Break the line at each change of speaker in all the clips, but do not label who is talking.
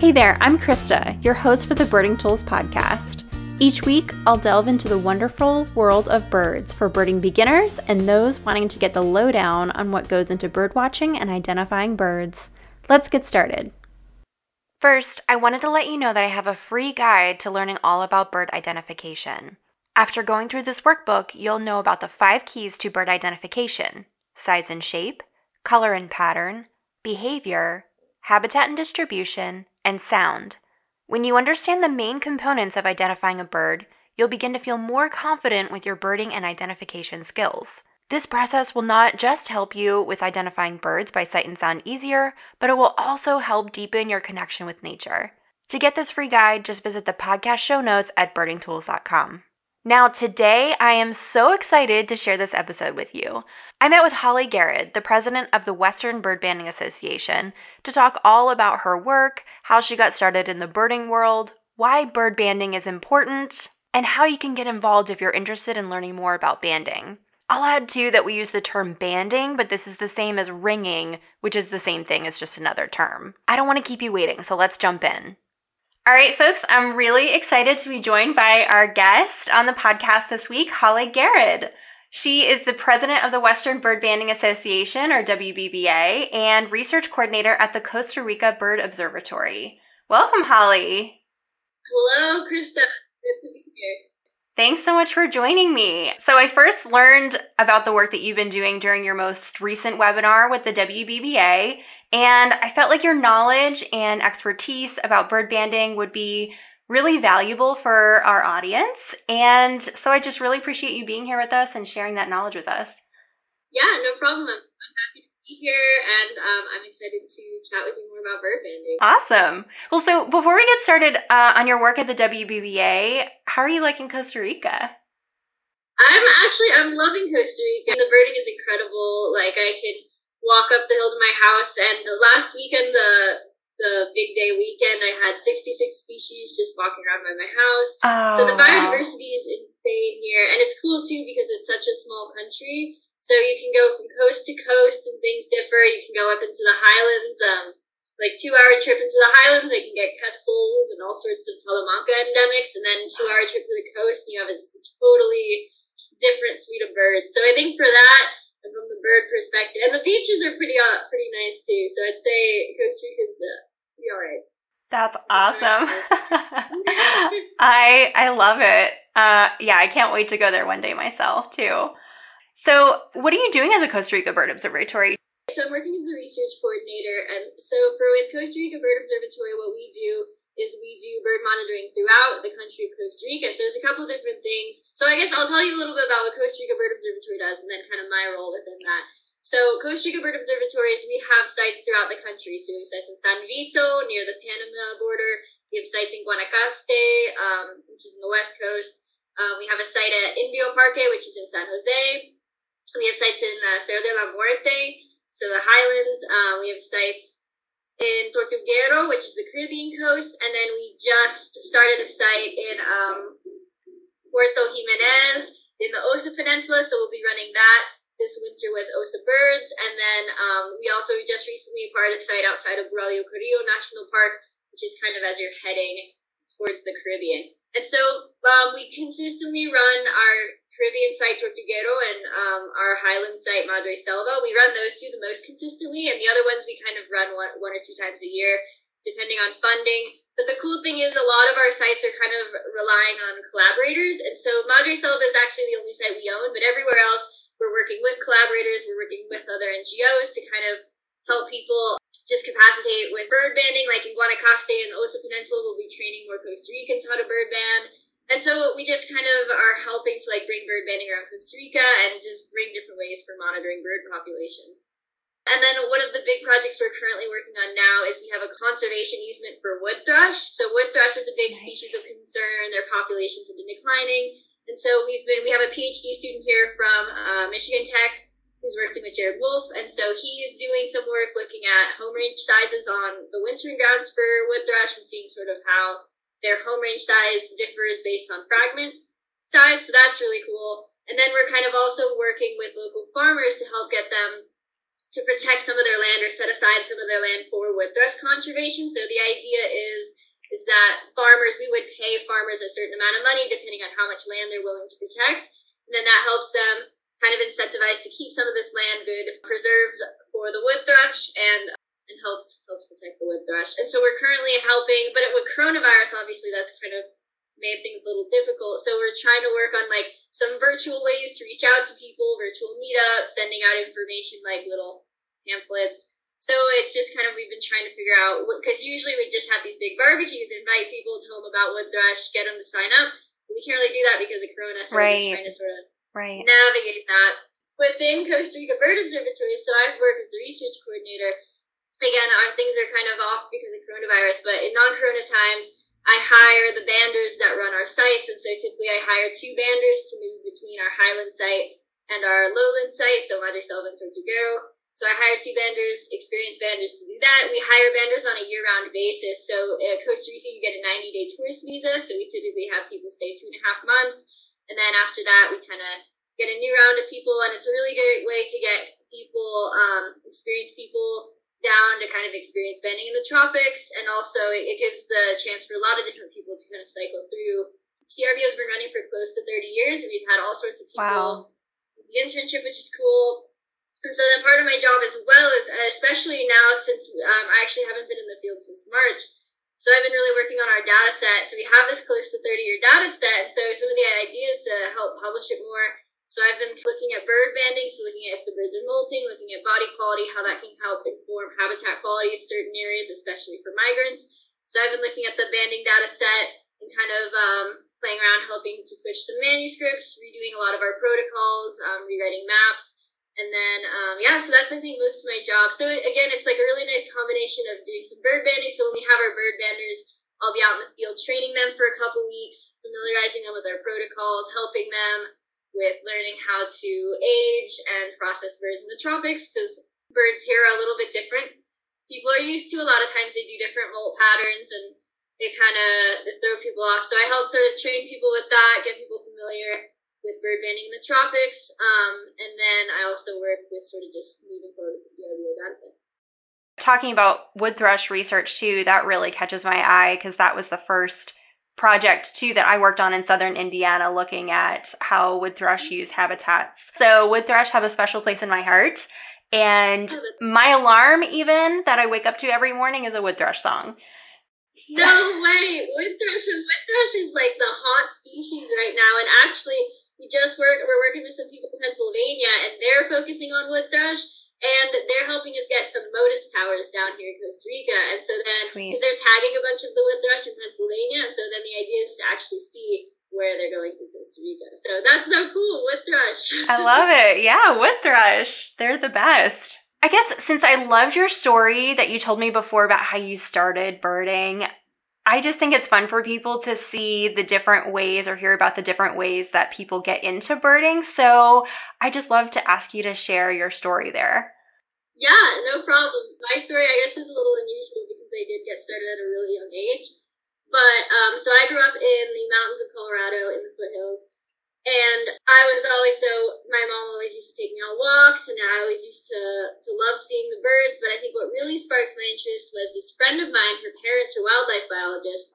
Hey there, I'm Krista, your host for the Birding Tools podcast. Each week, I'll delve into the wonderful world of birds for birding beginners and those wanting to get the lowdown on what goes into birdwatching and identifying birds. Let's get started. First, I wanted to let you know that I have a free guide to learning all about bird identification. After going through this workbook, you'll know about the five keys to bird identification size and shape, color and pattern, behavior, habitat and distribution, and sound. When you understand the main components of identifying a bird, you'll begin to feel more confident with your birding and identification skills. This process will not just help you with identifying birds by sight and sound easier, but it will also help deepen your connection with nature. To get this free guide, just visit the podcast show notes at birdingtools.com. Now, today I am so excited to share this episode with you. I met with Holly Garrod, the president of the Western Bird Banding Association, to talk all about her work, how she got started in the birding world, why bird banding is important, and how you can get involved if you're interested in learning more about banding. I'll add too that we use the term banding, but this is the same as ringing, which is the same thing as just another term. I don't want to keep you waiting, so let's jump in. All right, folks, I'm really excited to be joined by our guest on the podcast this week, Holly Garrod. She is the president of the Western Bird Banding Association, or WBBA, and research coordinator at the Costa Rica Bird Observatory. Welcome, Holly.
Hello, Krista. Good to be here.
Thanks so much for joining me. So, I first learned about the work that you've been doing during your most recent webinar with the WBBA, and I felt like your knowledge and expertise about bird banding would be really valuable for our audience. And so I just really appreciate you being here with us and sharing that knowledge with us.
Yeah, no problem. I'm, I'm happy to be here and um, I'm excited to chat with you more about bird banding.
Awesome. Well, so before we get started uh, on your work at the WBBA, how are you liking Costa Rica?
I'm actually I'm loving Costa Rica. The birding is incredible. Like I can walk up the hill to my house. And the last weekend, the the big day weekend, I had 66 species just walking around by my house.
Oh,
so the biodiversity wow. is insane here, and it's cool too because it's such a small country. So you can go from coast to coast, and things differ. You can go up into the highlands. Um, like two hour trip into the highlands, they can get quetzals and all sorts of Talamanca endemics, and then two hour trip to the coast, and you have a totally different suite of birds. So I think for that, and from the bird perspective. And the beaches are pretty uh, pretty nice too. So I'd say Costa Rica's uh, pretty all right.
That's awesome. I I love it. Uh, yeah, I can't wait to go there one day myself too. So, what are you doing at the Costa Rica Bird Observatory?
So I'm working as the research coordinator, and so for with Costa Rica Bird Observatory, what we do is we do bird monitoring throughout the country of Costa Rica. So there's a couple different things. So I guess I'll tell you a little bit about what Costa Rica Bird Observatory does and then kind of my role within that. So Costa Rica Bird Observatories, we have sites throughout the country. So we have sites in San Vito near the Panama border. We have sites in Guanacaste, um, which is in the west coast. Um, we have a site at Inbio Parque, which is in San Jose. We have sites in uh, Cerro de la Muerte, so the highlands. Um, we have sites in Tortuguero, which is the Caribbean coast, and then we just started a site in um, Puerto Jimenez in the Osa Peninsula, so we'll be running that this winter with Osa Birds, and then um, we also just recently acquired a site outside of Braulio Carrillo National Park, which is kind of as you're heading towards the Caribbean. And so um, we consistently run our Caribbean site Tortuguero and um, our Highland site Madre Selva. We run those two the most consistently, and the other ones we kind of run one, one or two times a year, depending on funding. But the cool thing is, a lot of our sites are kind of relying on collaborators, and so Madre Selva is actually the only site we own, but everywhere else we're working with collaborators, we're working with other NGOs to kind of help people discapacitate with bird banding, like in Guanacaste and Osa Peninsula, we'll be training more Costa Ricans how to bird band. And so we just kind of are helping to like bring bird banding around Costa Rica and just bring different ways for monitoring bird populations. And then one of the big projects we're currently working on now is we have a conservation easement for wood thrush. So wood thrush is a big nice. species of concern. Their populations have been declining. And so we've been, we have a PhD student here from uh, Michigan Tech who's working with Jared Wolfe. And so he's doing some work looking at home range sizes on the wintering grounds for wood thrush and seeing sort of how their home range size differs based on fragment size. So that's really cool. And then we're kind of also working with local farmers to help get them to protect some of their land or set aside some of their land for wood thrush conservation. So the idea is is that farmers we would pay farmers a certain amount of money depending on how much land they're willing to protect, and then that helps them kind of incentivize to keep some of this land good preserved for the wood thrush and and helps helps protect the wood thrush. And so we're currently helping, but with coronavirus, obviously that's kind of made things a little difficult. So we're trying to work on like some virtual ways to reach out to people, virtual meetups, sending out information like little pamphlets. So it's just kind of we've been trying to figure out because usually we just have these big barbecues, invite people, tell them about wood thrush, get them to sign up. We can't really do that because of Corona, so right. we're just trying to sort of right. navigate that. Within Costa Rica Bird Observatory, so I've worked as the research coordinator. Again, our things are kind of off because of coronavirus, but in non-corona times, I hire the banders that run our sites, and so typically I hire two banders to move between our highland site and our lowland site, so Madre Selva and Tortuguero. So I hire two banders, experienced banders to do that. We hire banders on a year-round basis. So in Costa Rica, you get a 90-day tourist visa. So we typically have people stay two and a half months, and then after that, we kind of get a new round of people, and it's a really great way to get people, um, experienced people down to kind of experience banding in the tropics, and also it, gives the chance for a lot of different people to kind of cycle through. CRB has been running for close to 30 years, and we've had all sorts of people wow. the internship, which is cool. And so then part of my job as well is, especially now since um, I actually haven't been in the field since March, so I've been really working on our data set. So we have this close to 30 year data set. So some of the ideas to help publish it more so I've been looking at bird banding, so looking at if the birds are molting, looking at body quality, how that can help inform habitat quality of certain areas, especially for migrants. So I've been looking at the banding data set and kind of um, playing around, helping to push some manuscripts, redoing a lot of our protocols, um, rewriting maps. And then, um, yeah, so that's, I think, most of my job. So again, it's like a really nice combination of doing some bird banding. So when we have our bird banders, I'll be out in the field training them for a couple weeks, familiarizing them with our protocols, helping them with learning how to age and process birds in the tropics because birds here are a little bit different. People are used to a lot of times they do different molt patterns and they kind of throw people off. So I help sort of train people with that, get people familiar with bird banding in the tropics, um, and then I also work with sort of just moving forward with the CRBO dataset
talking about wood thrush research too, that really catches my eye because that was the first project too that I worked on in southern Indiana looking at how wood thrush mm-hmm. use habitats. So wood thrush have a special place in my heart. And my alarm even that I wake up to every morning is a wood thrush song.
No way. Wood thrush wood thrush is like the hot species right now. And actually we just work we're working with some people in Pennsylvania and they're focusing on wood thrush and they're helping us get some Motus towers down here in Costa Rica. And so then, because they're tagging a bunch of the wood thrush in Pennsylvania, so then the idea is to actually see where they're going through Costa Rica. So that's so cool, wood thrush.
I love it. Yeah, wood thrush. They're the best. I guess since I loved your story that you told me before about how you started birding, I just think it's fun for people to see the different ways or hear about the different ways that people get into birding. So I just love to ask you to share your story there.
Yeah, no problem. My story, I guess, is a little unusual because I did get started at a really young age. But um, so I grew up in the mountains of Colorado in the foothills. And I was always so, my mom always used to take me on walks, and I always used to, to love seeing the birds. But I think what really sparked my interest was this friend of mine, her parents are wildlife biologists.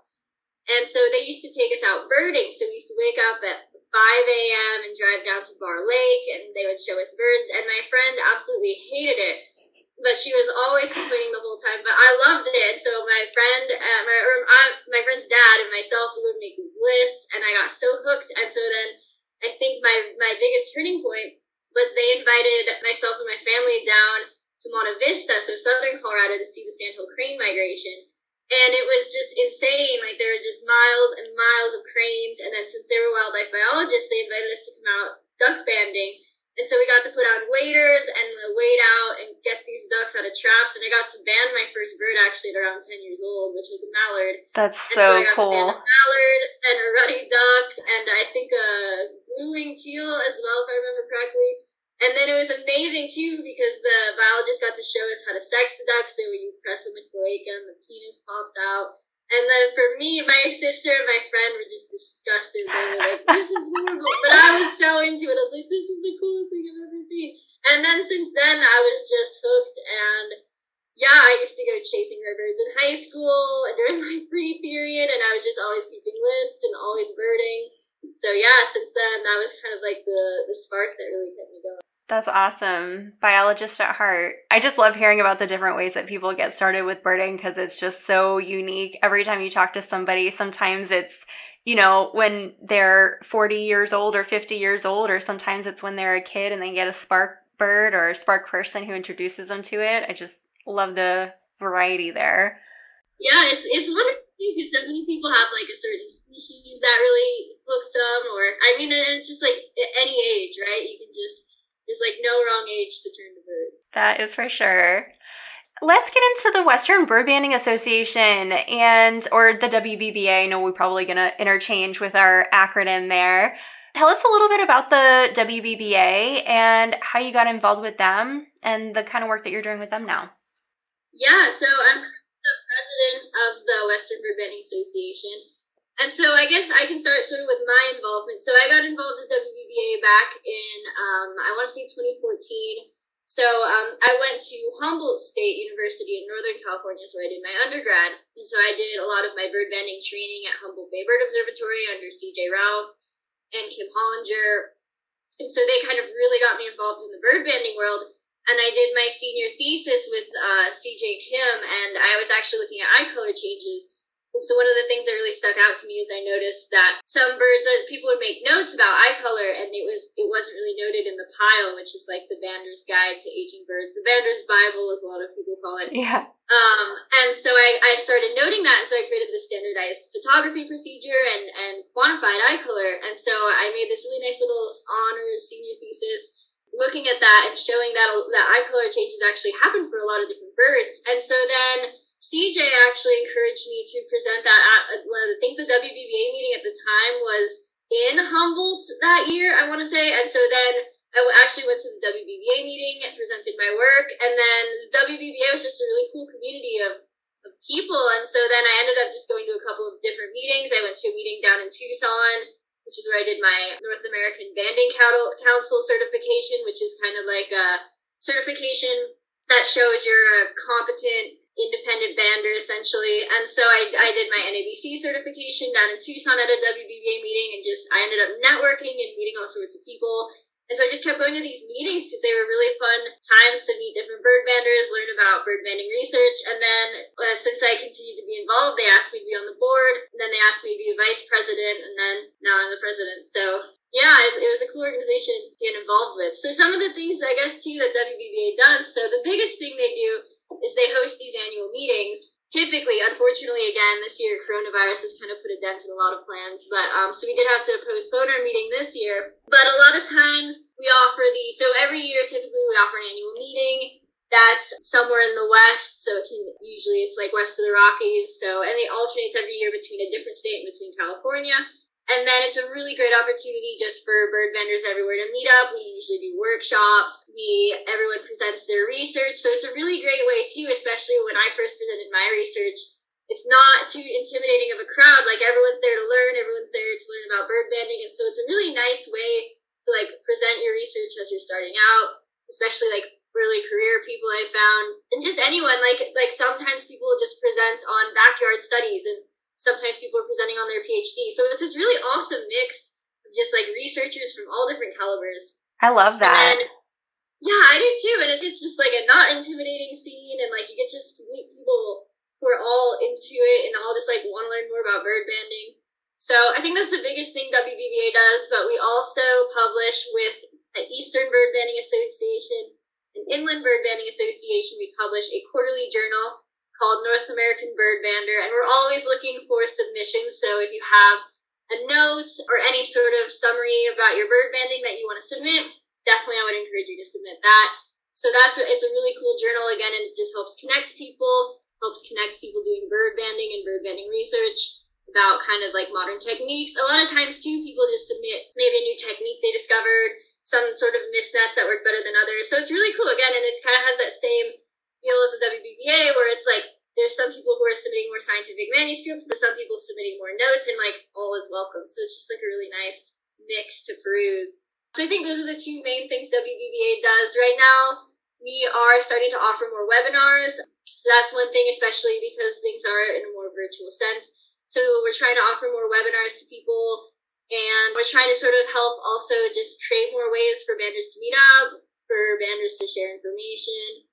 And so they used to take us out birding. So we used to wake up at 5 a.m. and drive down to Barr Lake, and they would show us birds. And my friend absolutely hated it but she was always complaining the whole time. But I loved it. So my friend, uh, my uh, my friend's dad and myself, would make these lists, and I got so hooked. And so then I think my, my biggest turning point was they invited myself and my family down to Monte Vista, so southern Colorado, to see the sandhill crane migration. And it was just insane. Like there were just miles and miles of cranes. And then since they were wildlife biologists, they invited us to come out duck banding. And so we got to put on waders and wade out and get these ducks out of traps. And I got to band my first bird actually at around 10 years old, which was a mallard.
That's so,
so
cool.
a mallard and a ruddy duck and I think a blue-winged teal as well, if I remember correctly. And then it was amazing too because the biologist got to show us how to sex the ducks. So you press on the cloaca and the penis pops out. And then for me, my sister and my friend were just disgusted. They were like, this is horrible. But I was so into it. I was like, this is the coolest thing I've ever seen. And then since then I was just hooked and yeah, I used to go chasing birds in high school and during my free period and I was just always keeping lists and always birding. So yeah, since then that was kind of like the the spark that really kept me going.
That's awesome. Biologist at heart. I just love hearing about the different ways that people get started with birding because it's just so unique. Every time you talk to somebody, sometimes it's, you know, when they're 40 years old or 50 years old, or sometimes it's when they're a kid and they get a spark bird or a spark person who introduces them to it. I just love the variety there.
Yeah, it's it's wonderful because so many people have like a certain species that really hooks them, or I mean, it's just like at any age, right? You can just there's like no wrong age to turn to birds.
That is for sure. Let's get into the Western Bird Banding Association and or the WBBA. I know we're probably going to interchange with our acronym there. Tell us a little bit about the WBBA and how you got involved with them and the kind of work that you're doing with them now.
Yeah, so I'm the president of the Western Bird Banding Association. And so I guess I can start sort of with my involvement. So I got involved with WBBA back in, um, I want to say 2014. So um, I went to Humboldt State University in Northern California, so I did my undergrad. And so I did a lot of my bird banding training at Humboldt Bay Bird Observatory under CJ Ralph and Kim Hollinger. And so they kind of really got me involved in the bird banding world. And I did my senior thesis with uh, CJ Kim, and I was actually looking at eye color changes so one of the things that really stuck out to me is I noticed that some birds that people would make notes about eye color and it was it wasn't really noted in the Pyle, which is like the Bander's Guide to Aging Birds. The Bander's Bible as a lot of people call it.
Yeah.
Um, and so I, I started noting that and so I created the standardized photography procedure and, and quantified eye color. And so I made this really nice little honors senior thesis looking at that and showing that that eye color changes actually happen for a lot of different birds. And so then CJ actually encouraged me to present that at, uh, I think the WBBA meeting at the time was in Humboldt that year, I want to say. And so then I actually went to the WBBA meeting, and presented my work, and then the WBBA was just a really cool community of, of people. And so then I ended up just going to a couple of different meetings. I went to a meeting down in Tucson, which is where I did my North American Banding Council certification, which is kind of like a certification that shows you're a competent independent bander essentially. And so I, I did my NABC certification down in Tucson at a WBBA meeting and just I ended up networking and meeting all sorts of people. And so I just kept going to these meetings because they were really fun times to meet different bird banders, learn about bird banding research. And then uh, since I continued to be involved, they asked me to be on the board. And then they asked me to be the vice president. And then now I'm the president. So yeah, it, it was a cool organization to get involved with. So some of the things I guess too that WBBA does. So the biggest thing they do is they host these annual meetings. Typically, unfortunately, again, this year coronavirus has kind of put a dent in a lot of plans. But um, so we did have to postpone our meeting this year. But a lot of times we offer these. So every year, typically, we offer an annual meeting that's somewhere in the west so it can usually it's like west of the rockies so and it alternates every year between a different state and between california and then it's a really great opportunity just for bird banders everywhere to meet up. We usually do workshops. We everyone presents their research. So it's a really great way too, especially when I first presented my research. It's not too intimidating of a crowd. Like everyone's there to learn, everyone's there to learn about bird banding. And so it's a really nice way to like present your research as you're starting out, especially like early career people I found. And just anyone, like like sometimes people just present on backyard studies and sometimes people are presenting on their PhD. So it's this really awesome mix of just like researchers from all different calibers.
I love that.
Then, yeah, I do too. And it's, it's just like a not intimidating scene, and like you get just to meet people who are all into it and all just like want to learn more about bird banding. So I think that's the biggest thing WBBA does. But we also publish with the Eastern Bird Banding Association and Inland Bird Banding Association. We publish a quarterly journal called North American Bird Bander, and we're always looking for submissions. So if you have a note or any sort of summary about your bird banding that you want to submit, definitely I would encourage you to submit that. So that's it's a really cool journal again, and it just helps connect people, helps connect people doing bird banding and bird banding research about kind of like modern techniques. A lot of times too, people just submit maybe a new technique they discovered, some sort of nets that work better than others. So it's really cool again, and it kind of has that same as the WBBA, where it's like there's some people who are submitting more scientific manuscripts, but some people submitting more notes, and like all is welcome. So it's just like a really nice mix to peruse. So I think those are the two main things WBBA does. Right now, we are starting to offer more webinars. So that's one thing, especially because things are in a more virtual sense. So we're trying to offer more webinars to people and we're trying to sort of help also just create more ways for banders to meet up, for banders to share information.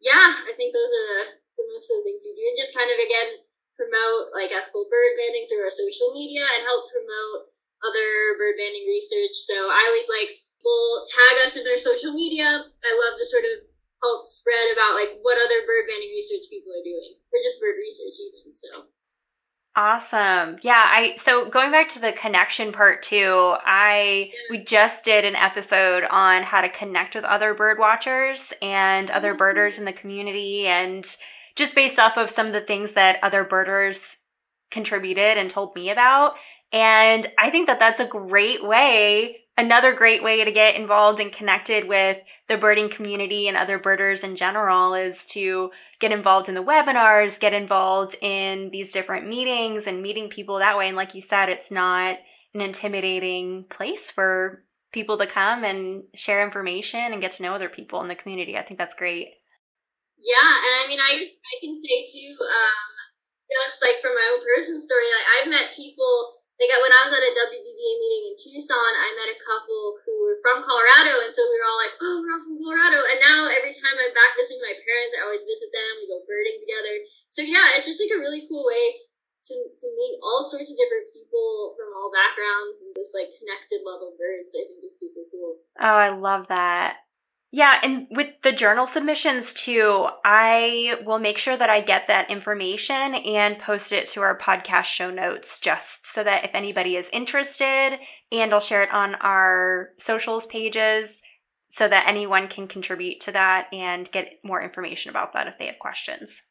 Yeah, I think those are the, the most of the things we do. And just kind of, again, promote like ethical bird banding through our social media and help promote other bird banding research. So I always like people tag us in their social media. I love to sort of help spread about like what other bird banding research people are doing, or just bird research even. So
Awesome. Yeah, I so going back to the connection part too, I we just did an episode on how to connect with other bird watchers and other oh, birders in the community and just based off of some of the things that other birders contributed and told me about. And I think that that's a great way, another great way to get involved and connected with the birding community and other birders in general is to get involved in the webinars, get involved in these different meetings and meeting people that way. And like you said, it's not an intimidating place for people to come and share information and get to know other people in the community. I think that's great.
Yeah, and I mean, I I can say too, um, just like from my own personal story, like I've met people like when I was at a WBBA meeting in Tucson, I met a couple who were from Colorado, and so we were all like, "Oh, we're all from Colorado." And now every time I'm back visiting my parents, I always visit them. We go birding together. So yeah, it's just like a really cool way to to meet all sorts of different people from all backgrounds and this like connected love of birds. I think is super cool.
Oh, I love that. Yeah, and with the journal submissions too, I will make sure that I get that information and post it to our podcast show notes just so that if anybody is interested, and I'll share it on our socials pages so that anyone can contribute to that and get more information about that if they have questions.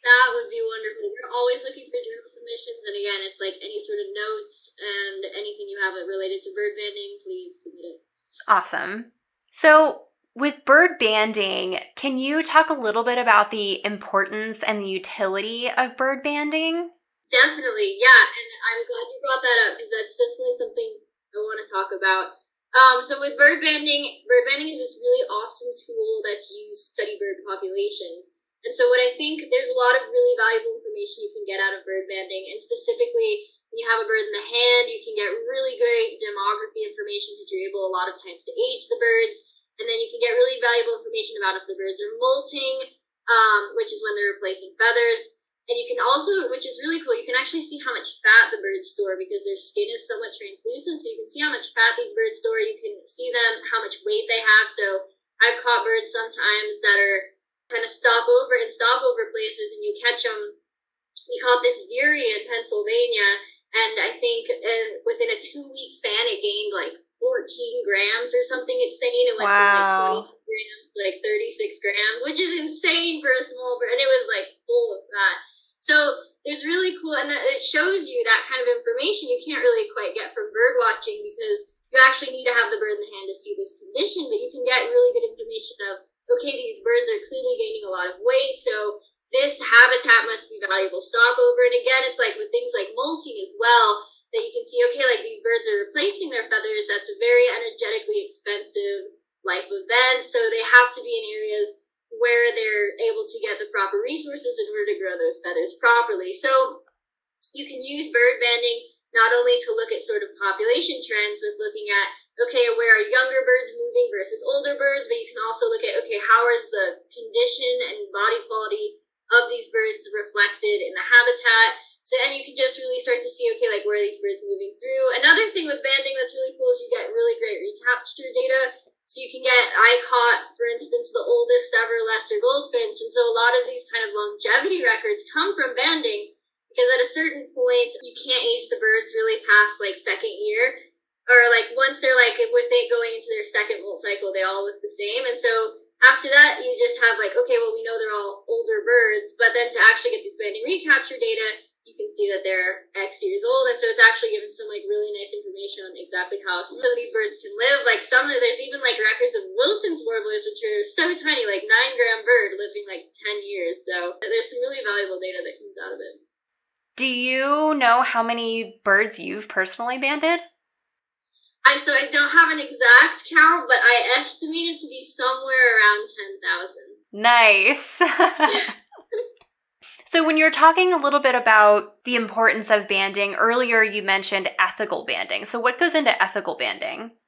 That would be wonderful. We're always looking for journal submissions, and again, it's like any sort of notes and anything you have related to bird banding, please submit it.
Awesome. So, with bird banding, can you talk a little bit about the importance and the utility of bird banding?
Definitely, yeah. And I'm glad you brought that up because that's definitely something I want to talk about. Um, so with bird banding, bird banding is this really awesome tool that's used to study bird populations. And so what I think there's a lot of really valuable information you can get out of bird banding, and specifically when you have a bird in the hand, you can get really great demography information because you're able a lot of times to age the birds and then you can get really valuable information about if the birds are molting, um, which is when they're replacing feathers. And you can also, which is really cool, you can actually see how much fat the birds store because their skin is somewhat translucent. So you can see how much fat these birds store. You can see them, how much weight they have. So I've caught birds sometimes that are kind of stop over and stop over places and you catch them. We caught this veery in Pennsylvania. And I think in, within a two week span, it gained like 14 grams or something. It's saying it went wow. from like 22 grams to like 36 grams, which is insane for a small bird. And it was like full of fat. So it's really cool. And it shows you that kind of information you can't really quite get from bird watching because you actually need to have the bird in the hand to see this condition, but you can get really good information of, okay, these birds are clearly gaining a lot of weight. So this habitat must be valuable stopover. And again, it's like with things like molting as well that you can see, okay, like these birds are replacing their feathers. That's a very energetically expensive life event. So they have to be in areas where they're able to get the proper resources in order to grow those feathers properly. So you can use bird banding not only to look at sort of population trends with looking at, okay, where are younger birds moving versus older birds, but you can also look at, okay, how is the condition and body quality of these birds reflected in the habitat? So, and you can just really start to see, okay, like where are these birds moving through. Another thing with banding that's really cool is you get really great recapture data. So you can get, I caught, for instance, the oldest ever lesser goldfinch. And so a lot of these kind of longevity records come from banding because at a certain point, you can't age the birds really past like second year. Or like once they're like, with it going into their second molt cycle, they all look the same. And so after that, you just have like, okay, well, we know they're all older birds, but then to actually get these banding recapture data, you can see that they're X years old, and so it's actually given some like really nice information on exactly how some of these birds can live. Like some, there's even like records of Wilson's warblers, which are so tiny, like nine gram bird living like ten years. So there's some really valuable data that comes out of it.
Do you know how many birds you've personally banded?
I so I don't have an exact count, but I estimate it to be somewhere around ten thousand.
Nice. so when you're talking a little bit about the importance of banding, earlier you mentioned ethical banding. So what goes into ethical banding?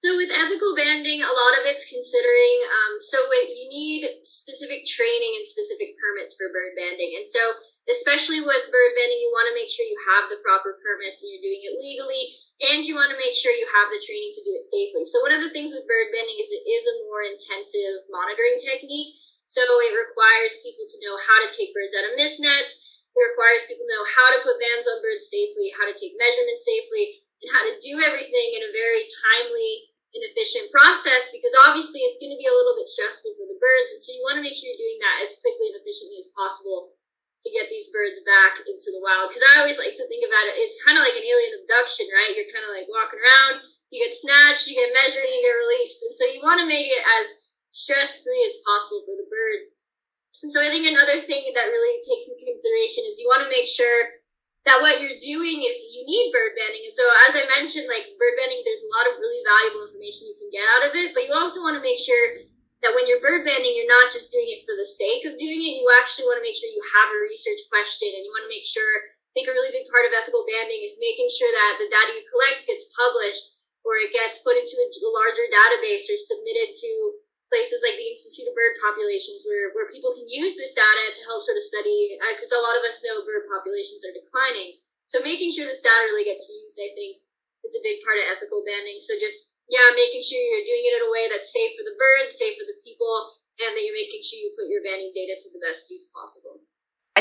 So with ethical banding, a lot of it's considering. Um, so with, you need specific training and specific permits for bird banding, and so especially with bird banding, you want to make sure you have the proper permits and you're doing it legally, and you want to make sure you have the training to do it safely. So one of the things with bird banding is it is a more intensive monitoring technique. So it requires people to know how to take birds out of mist nets. It requires people to know how to put bands on birds safely, how to take measurements safely, and how to do everything in a very timely and efficient process because obviously it's going to be a little bit stressful for the birds. And so you want to make sure you're doing that as quickly and efficiently as possible to get these birds back into the wild. Because I always like to think about it, it's kind of like an alien abduction, right? You're kind of like walking around, you get snatched, you get measured, and you get released. And so you want to make it as stress free as possible for the birds. And so I think another thing that really takes into consideration is you want to make sure that what you're doing is you need bird banding. And so, as I mentioned, like bird banding, there's a lot of really valuable information you can get out of it, but you also want to make sure that when you're bird banding, you're not just doing it for the sake of doing it. You actually want to make sure you have a research question and you want to make sure, I think a really big part of ethical banding is making sure that the data you collect gets published or it gets put into a larger database or submitted to places like the Institute of Bird Populations where, where people can use this data to help sort of study, because uh, a lot of us know bird populations are declining. So making sure this data really gets used, I think, is a big part of ethical banding. So just, yeah, making sure you're doing it in a way that's safe for the birds, safe for the people, and that you're making sure you put your banding data to the best use possible.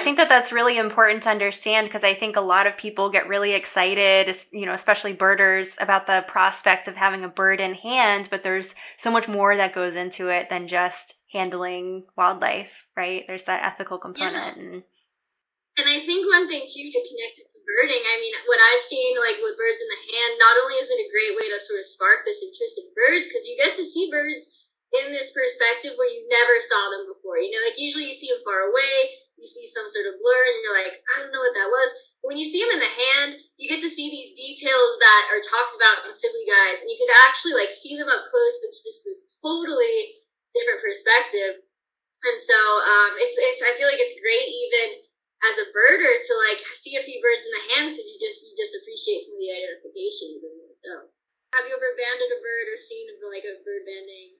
I think that that's really important to understand because I think a lot of people get really excited, you know, especially birders, about the prospect of having a bird in hand, but there's so much more that goes into it than just handling wildlife, right? There's that ethical component.
Yeah. And, and I think one thing too to connect it to birding, I mean, what I've seen like with birds in the hand, not only is it a great way to sort of spark this interest in birds, because you get to see birds in this perspective where you never saw them before. You know, like usually you see them far away, you see some sort of blur, and you're like, I don't know what that was. But when you see them in the hand, you get to see these details that are talked about in Sibley Guides, and you can actually like see them up close. It's just this totally different perspective. And so um, it's it's I feel like it's great even as a birder to like see a few birds in the hands because you just you just appreciate some of the identification even more. So, have you ever banded a bird or seen like a bird banding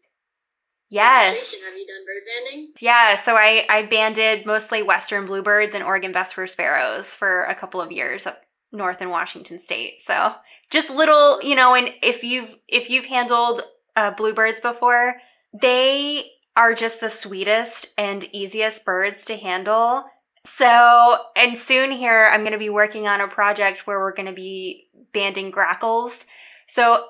Yes.
Have you done bird banding?
Yeah, so I I banded mostly western bluebirds and Oregon vesper sparrows for a couple of years up north in Washington state. So just little, you know, and if you've if you've handled uh, bluebirds before, they are just the sweetest and easiest birds to handle. So, and soon here, I'm going to be working on a project where we're going to be banding grackles. So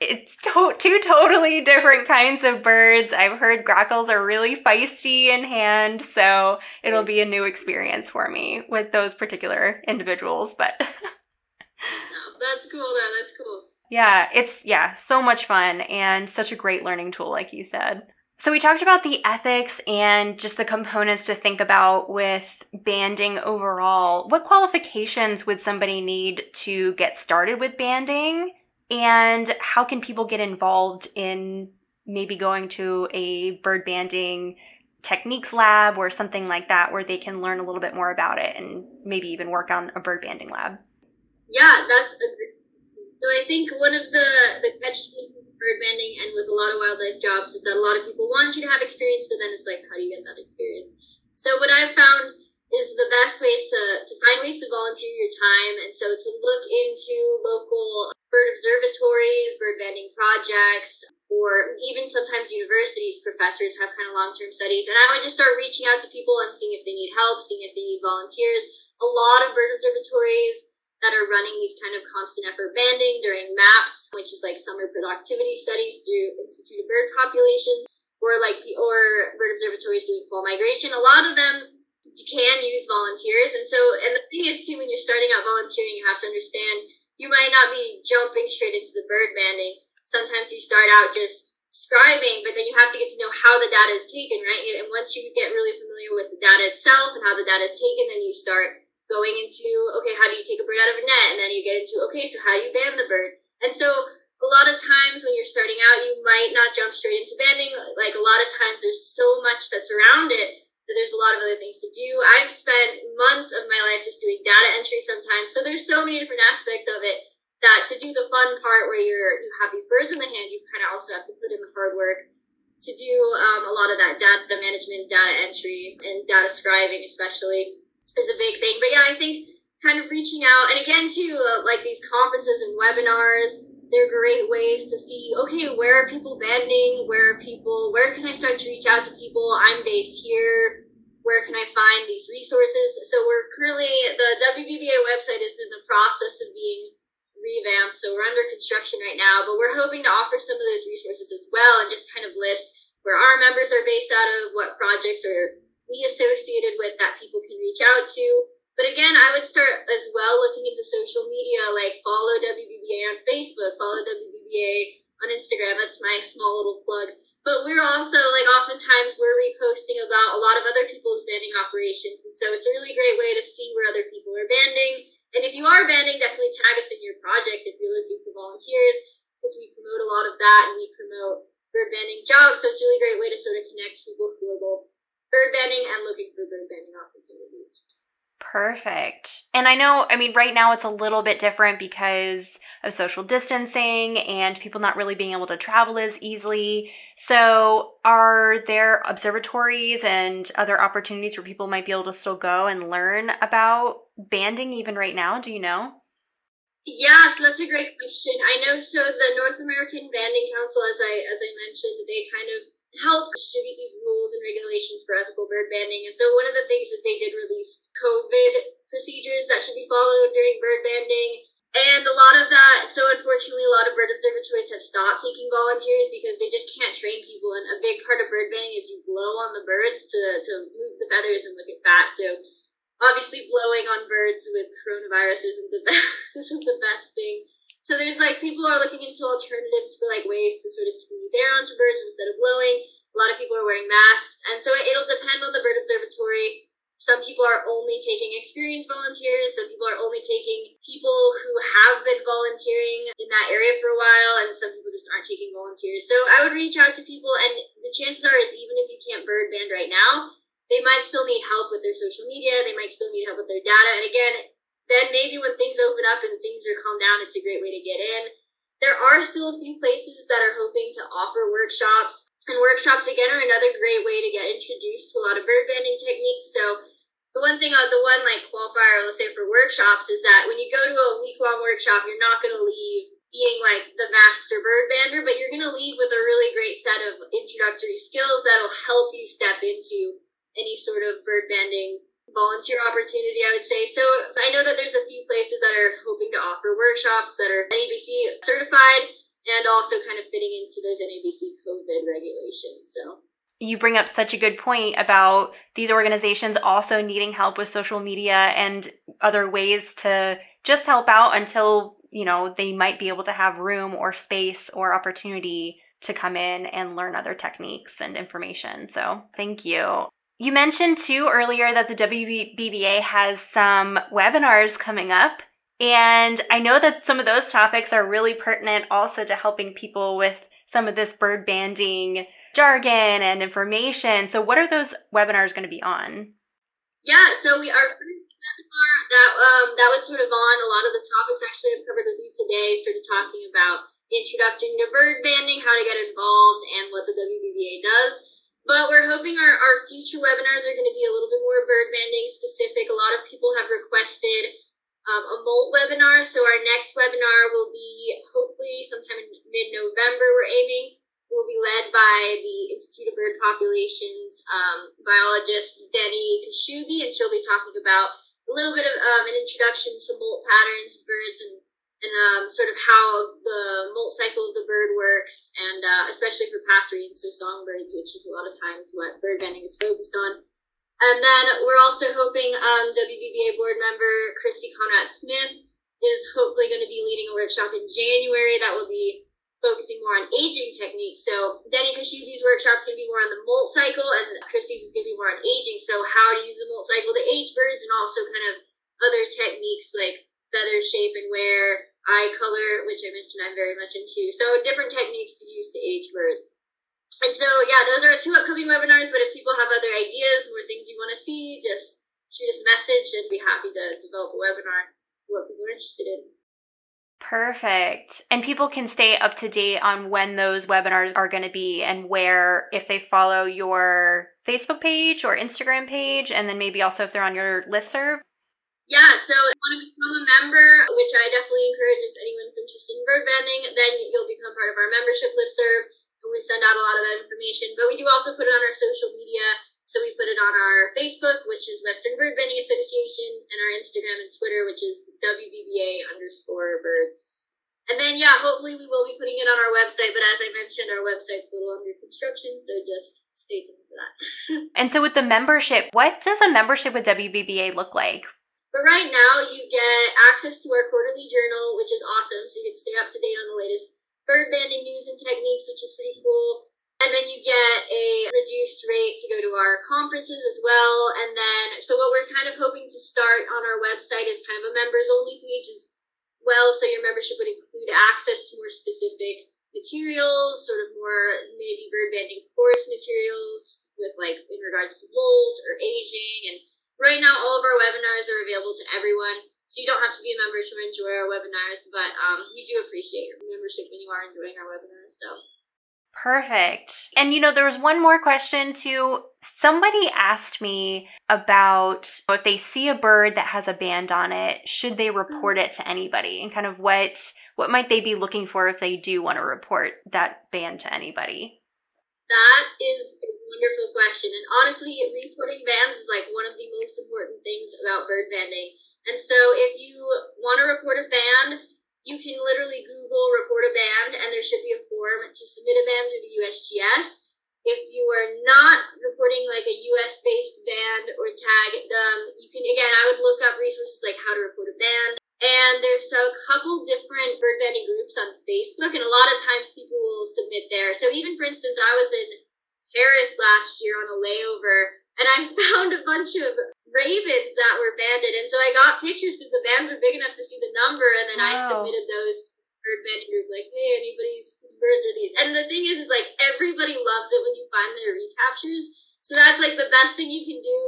it's to- two totally different kinds of birds. I've heard grackles are really feisty in hand, so it'll be a new experience for me with those particular individuals. But
that's cool, though. That's cool.
Yeah, it's yeah, so much fun and such a great learning tool, like you said. So we talked about the ethics and just the components to think about with banding overall. What qualifications would somebody need to get started with banding? And how can people get involved in maybe going to a bird banding techniques lab or something like that where they can learn a little bit more about it and maybe even work on a bird banding lab?
Yeah, that's a. So I think one of the the catch with bird banding and with a lot of wildlife jobs is that a lot of people want you to have experience, but then it's like, how do you get that experience? So what I've found is the best ways to, to find ways to volunteer your time. And so to look into local bird observatories, bird banding projects, or even sometimes universities, professors have kind of long term studies. And I would just start reaching out to people and seeing if they need help, seeing if they need volunteers. A lot of bird observatories that are running these kind of constant effort banding during MAPS, which is like summer productivity studies through Institute of Bird Populations, or like or bird observatories doing fall migration. A lot of them can use volunteers. And so, and the thing is too, when you're starting out volunteering, you have to understand you might not be jumping straight into the bird banding. Sometimes you start out just scribing, but then you have to get to know how the data is taken, right? And once you get really familiar with the data itself and how the data is taken, then you start going into, okay, how do you take a bird out of a net? And then you get into, okay, so how do you band the bird? And so a lot of times when you're starting out, you might not jump straight into banding. Like a lot of times there's so much that's around it that there's a lot of other things to do. I've spent months of my life just doing data entry sometimes. So there's so many different aspects of it that to do the fun part where you're you have these birds in the hand, you kind of also have to put in the hard work to do um, a lot of that data management, data entry, and data scribing, especially, is a big thing. But yeah, I think kind of reaching out, and again, too, uh, like these conferences and webinars they're great ways to see okay where are people banding where are people where can i start to reach out to people? I'm based here. Where can i find these resources? So we're currently the wbba website is in the process of being revamped so we're under construction right now but we're hoping to offer some of those resources as well and just kind of list where our members are based out of what projects are we associated with that people can reach out to but again, I would start as well looking into social media, like follow WBBA on Facebook, follow WBBA on Instagram. That's my small little plug. But we're also like oftentimes we're reposting about a lot of other people's banding operations, and so it's a really great way to see where other people are banding. And if you are banding, definitely tag us in your project if you're looking for volunteers, because we promote a lot of that and we promote bird banding jobs. So it's a really great way to sort of connect people who are both bird banding and looking for bird banding opportunities.
Perfect. And I know, I mean, right now it's a little bit different because of social distancing and people not really being able to travel as easily. So, are there observatories and other opportunities where people might be able to still go and learn about banding even right now? Do you know?
Yes, that's a great question. I know so the North American Banding Council as I as I mentioned, they kind of help distribute these rules and regulations for ethical bird banding. And so one of the things is they did release COVID procedures that should be followed during bird banding. And a lot of that, so unfortunately, a lot of bird observatories have stopped taking volunteers because they just can't train people. And a big part of bird banding is you blow on the birds to, to move the feathers and look at fat. So obviously, blowing on birds with coronavirus isn't the best, isn't the best thing. So there's like people are looking into alternatives for like ways to sort of squeeze air onto birds instead of blowing. A lot of people are wearing masks, and so it'll depend on the bird observatory. Some people are only taking experienced volunteers. Some people are only taking people who have been volunteering in that area for a while, and some people just aren't taking volunteers. So I would reach out to people, and the chances are is even if you can't bird band right now, they might still need help with their social media. They might still need help with their data. And again, then maybe when things open up and things are calmed down, it's a great way to get in. There are still a few places that are hoping to offer workshops. And workshops, again, are another great way to get introduced to a lot of bird banding techniques. So the one thing, uh, the one like qualifier, let's say for workshops, is that when you go to a week long workshop, you're not going to leave being like the master bird bander, but you're going to leave with a really great set of introductory skills that'll help you step into any sort of bird banding volunteer opportunity, I would say. So I know that there's a few places that are hoping to offer workshops that are NABC certified and also kind of fitting into those NABC COVID regulations. So
you bring up such a good point about these organizations also needing help with social media and other ways to just help out until, you know, they might be able to have room or space or opportunity to come in and learn other techniques and information. So, thank you. You mentioned too earlier that the WBBA has some webinars coming up. And I know that some of those topics are really pertinent also to helping people with some of this bird banding jargon and information. So, what are those webinars going to be on?
Yeah, so we are that um, that was sort of on a lot of the topics actually I've covered with you today, sort of talking about introduction to bird banding, how to get involved, and what the WBBA does. But we're hoping our, our future webinars are going to be a little bit more bird banding specific. A lot of people have requested um, a molt webinar. So our next webinar will be hopefully sometime in mid-November, we're aiming. Will be led by the Institute of Bird Populations um, biologist Denny Kaschube, and she'll be talking about a little bit of um, an introduction to molt patterns, birds, and and um, sort of how the molt cycle of the bird works, and uh, especially for passerine, so songbirds, which is a lot of times what bird banding is focused on. And then we're also hoping um, WBBA board member Christy Conrad Smith is hopefully going to be leading a workshop in January that will be focusing more on aging techniques. So Denny Kaschube's workshop is going to be more on the molt cycle, and Christy's is going to be more on aging. So how to use the molt cycle to age birds, and also kind of other techniques like feather shape and wear, eye color, which I mentioned I'm very much into. So different techniques to use to age birds. And so, yeah, those are two upcoming webinars. But if people have other ideas, more things you want to see, just shoot us a message and be happy to develop a webinar for what people are interested in.
Perfect. And people can stay up to date on when those webinars are going to be and where, if they follow your Facebook page or Instagram page, and then maybe also if they're on your list serve.
Yeah, so if you want to become a member, which I definitely encourage if anyone's interested in bird banding, then you'll become part of our membership list serve and we send out a lot of that information. But we do also put it on our social media. So we put it on our Facebook, which is Western Bird Banding Association, and our Instagram and Twitter, which is WBBA underscore birds. And then, yeah, hopefully we will be putting it on our website. But as I mentioned, our website's a little under construction, so just stay tuned for that.
and so, with the membership, what does a membership with WBBA look like?
But right now, you get access to our quarterly journal, which is awesome. So you can stay up to date on the latest bird banding news and techniques, which is pretty cool. And then you get a reduced rate to go to our conferences as well. And then, so what we're kind of hoping to start on our website is kind of a members only page as well. So your membership would include access to more specific materials, sort of more maybe bird banding course materials with like in regards to molt or aging. And right now, all of our webinars are available to everyone. So you don't have to be a member to enjoy our webinars, but um, we do appreciate your membership when you are enjoying our webinars. So
Perfect. And you know, there was one more question too. Somebody asked me about if they see a bird that has a band on it, should they report it to anybody? And kind of what what might they be looking for if they do want to report that band to anybody?
That is a wonderful question. And honestly, reporting bands is like one of the most important things about bird banding and so if you want to report a band, you can literally Google report a band and there should be a form to submit a band to the USGS. If you are not reporting like a US based band or tag them, you can again I would look up resources like how to report a band. And there's a couple different bird banding groups on Facebook, and a lot of times people will submit there. So even for instance, I was in Paris last year on a layover and I found a bunch of ravens that were banded. And so I got pictures because the bands were big enough to see the number, and then wow. I submitted those bird banding group like, hey, anybody's whose birds are these? And the thing is, is like everybody loves it when you find their recaptures. So that's like the best thing you can do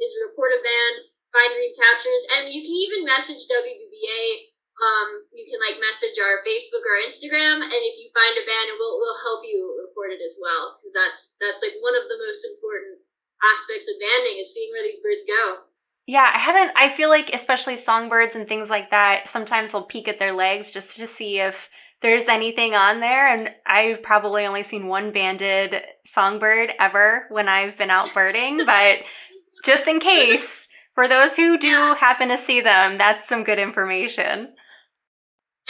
is report a band, find recaptures, and you can even message WBBA. Um, you can like message our Facebook or Instagram, and if you find a band, and we'll we'll help you report it as well because that's that's like one of the most important aspects of banding is seeing where these birds go.
Yeah, I haven't. I feel like, especially songbirds and things like that, sometimes I'll peek at their legs just to see if there's anything on there. And I've probably only seen one banded songbird ever when I've been out birding, but just in case, for those who do yeah. happen to see them, that's some good information.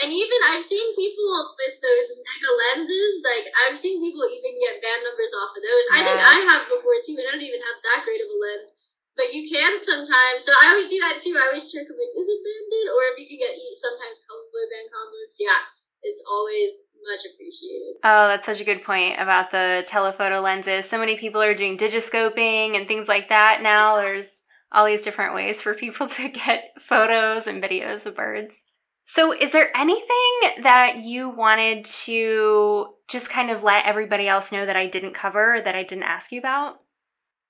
And even I've seen people with those mega lenses, like I've seen people even get band numbers off of those. Yes. I think I have before too, and I don't even have that great of a lens. But you can sometimes. So I always do that too. I always check like, is it banded? Or if you can get sometimes color band combos. Yeah, it's always much appreciated.
Oh, that's such a good point about the telephoto lenses. So many people are doing digiscoping and things like that now. There's all these different ways for people to get photos and videos of birds. So, is there anything that you wanted to just kind of let everybody else know that I didn't cover or that I didn't ask you about?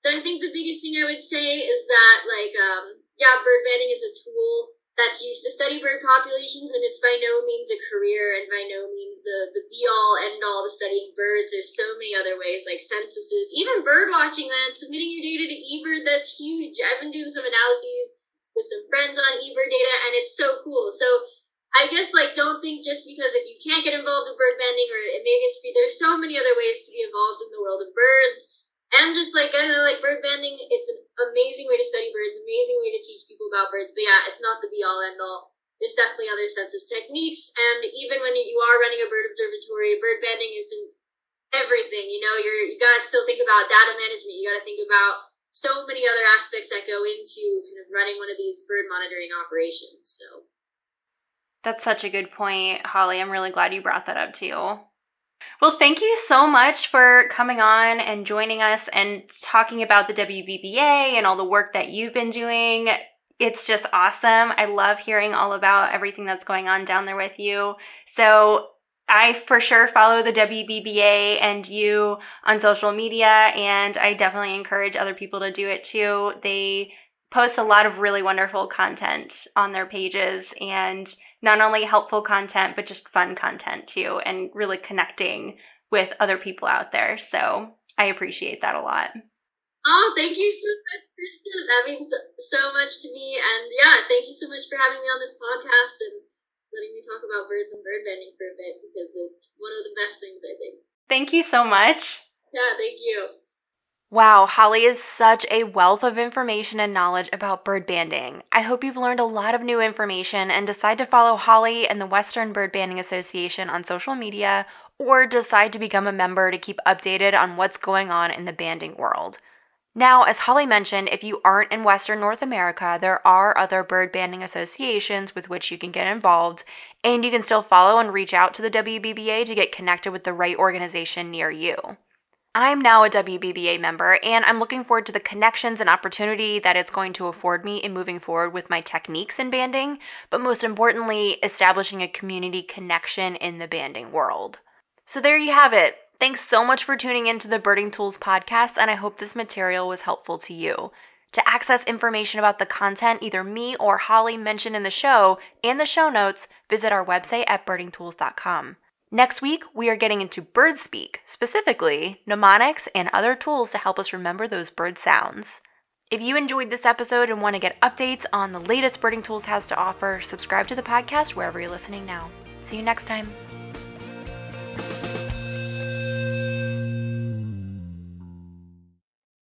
I think the biggest thing I would say is that, like, um, yeah, bird banding is a tool that's used to study bird populations, and it's by no means a career and by no means the, the be all end all to studying birds. There's so many other ways, like censuses, even bird watching land, submitting your data to eBird, that's huge. I've been doing some analyses with some friends on eBird data, and it's so cool. So, I guess like don't think just because if you can't get involved in bird banding or maybe it's free. There's so many other ways to be involved in the world of birds. And just like I don't know, like bird banding, it's an amazing way to study birds, amazing way to teach people about birds. But yeah, it's not the be all end all. There's definitely other census techniques, and even when you are running a bird observatory, bird banding isn't everything. You know, you're you gotta still think about data management. You gotta think about so many other aspects that go into kind of running one of these bird monitoring operations. So
that's such a good point, Holly. I'm really glad you brought that up too. Well, thank you so much for coming on and joining us and talking about the WBBA and all the work that you've been doing. It's just awesome. I love hearing all about everything that's going on down there with you. So I for sure follow the WBBA and you on social media, and I definitely encourage other people to do it too. They post a lot of really wonderful content on their pages and not only helpful content, but just fun content too, and really connecting with other people out there. So I appreciate that a lot.
Oh, thank you so much, Kristen. That means so much to me. And yeah, thank you so much for having me on this podcast and letting me talk about birds and bird banding for a bit because it's one of the best things I think.
Thank you so much.
Yeah, thank you.
Wow, Holly is such a wealth of information and knowledge about bird banding. I hope you've learned a lot of new information and decide to follow Holly and the Western Bird Banding Association on social media or decide to become a member to keep updated on what's going on in the banding world. Now, as Holly mentioned, if you aren't in Western North America, there are other bird banding associations with which you can get involved, and you can still follow and reach out to the WBBA to get connected with the right organization near you. I'm now a WBBA member, and I'm looking forward to the connections and opportunity that it's going to afford me in moving forward with my techniques in banding, but most importantly, establishing a community connection in the banding world. So there you have it. Thanks so much for tuning into the Birding Tools podcast, and I hope this material was helpful to you. To access information about the content either me or Holly mentioned in the show and the show notes, visit our website at birdingtools.com. Next week, we are getting into bird speak, specifically mnemonics and other tools to help us remember those bird sounds. If you enjoyed this episode and want to get updates on the latest Birding Tools has to offer, subscribe to the podcast wherever you're listening now. See you next time.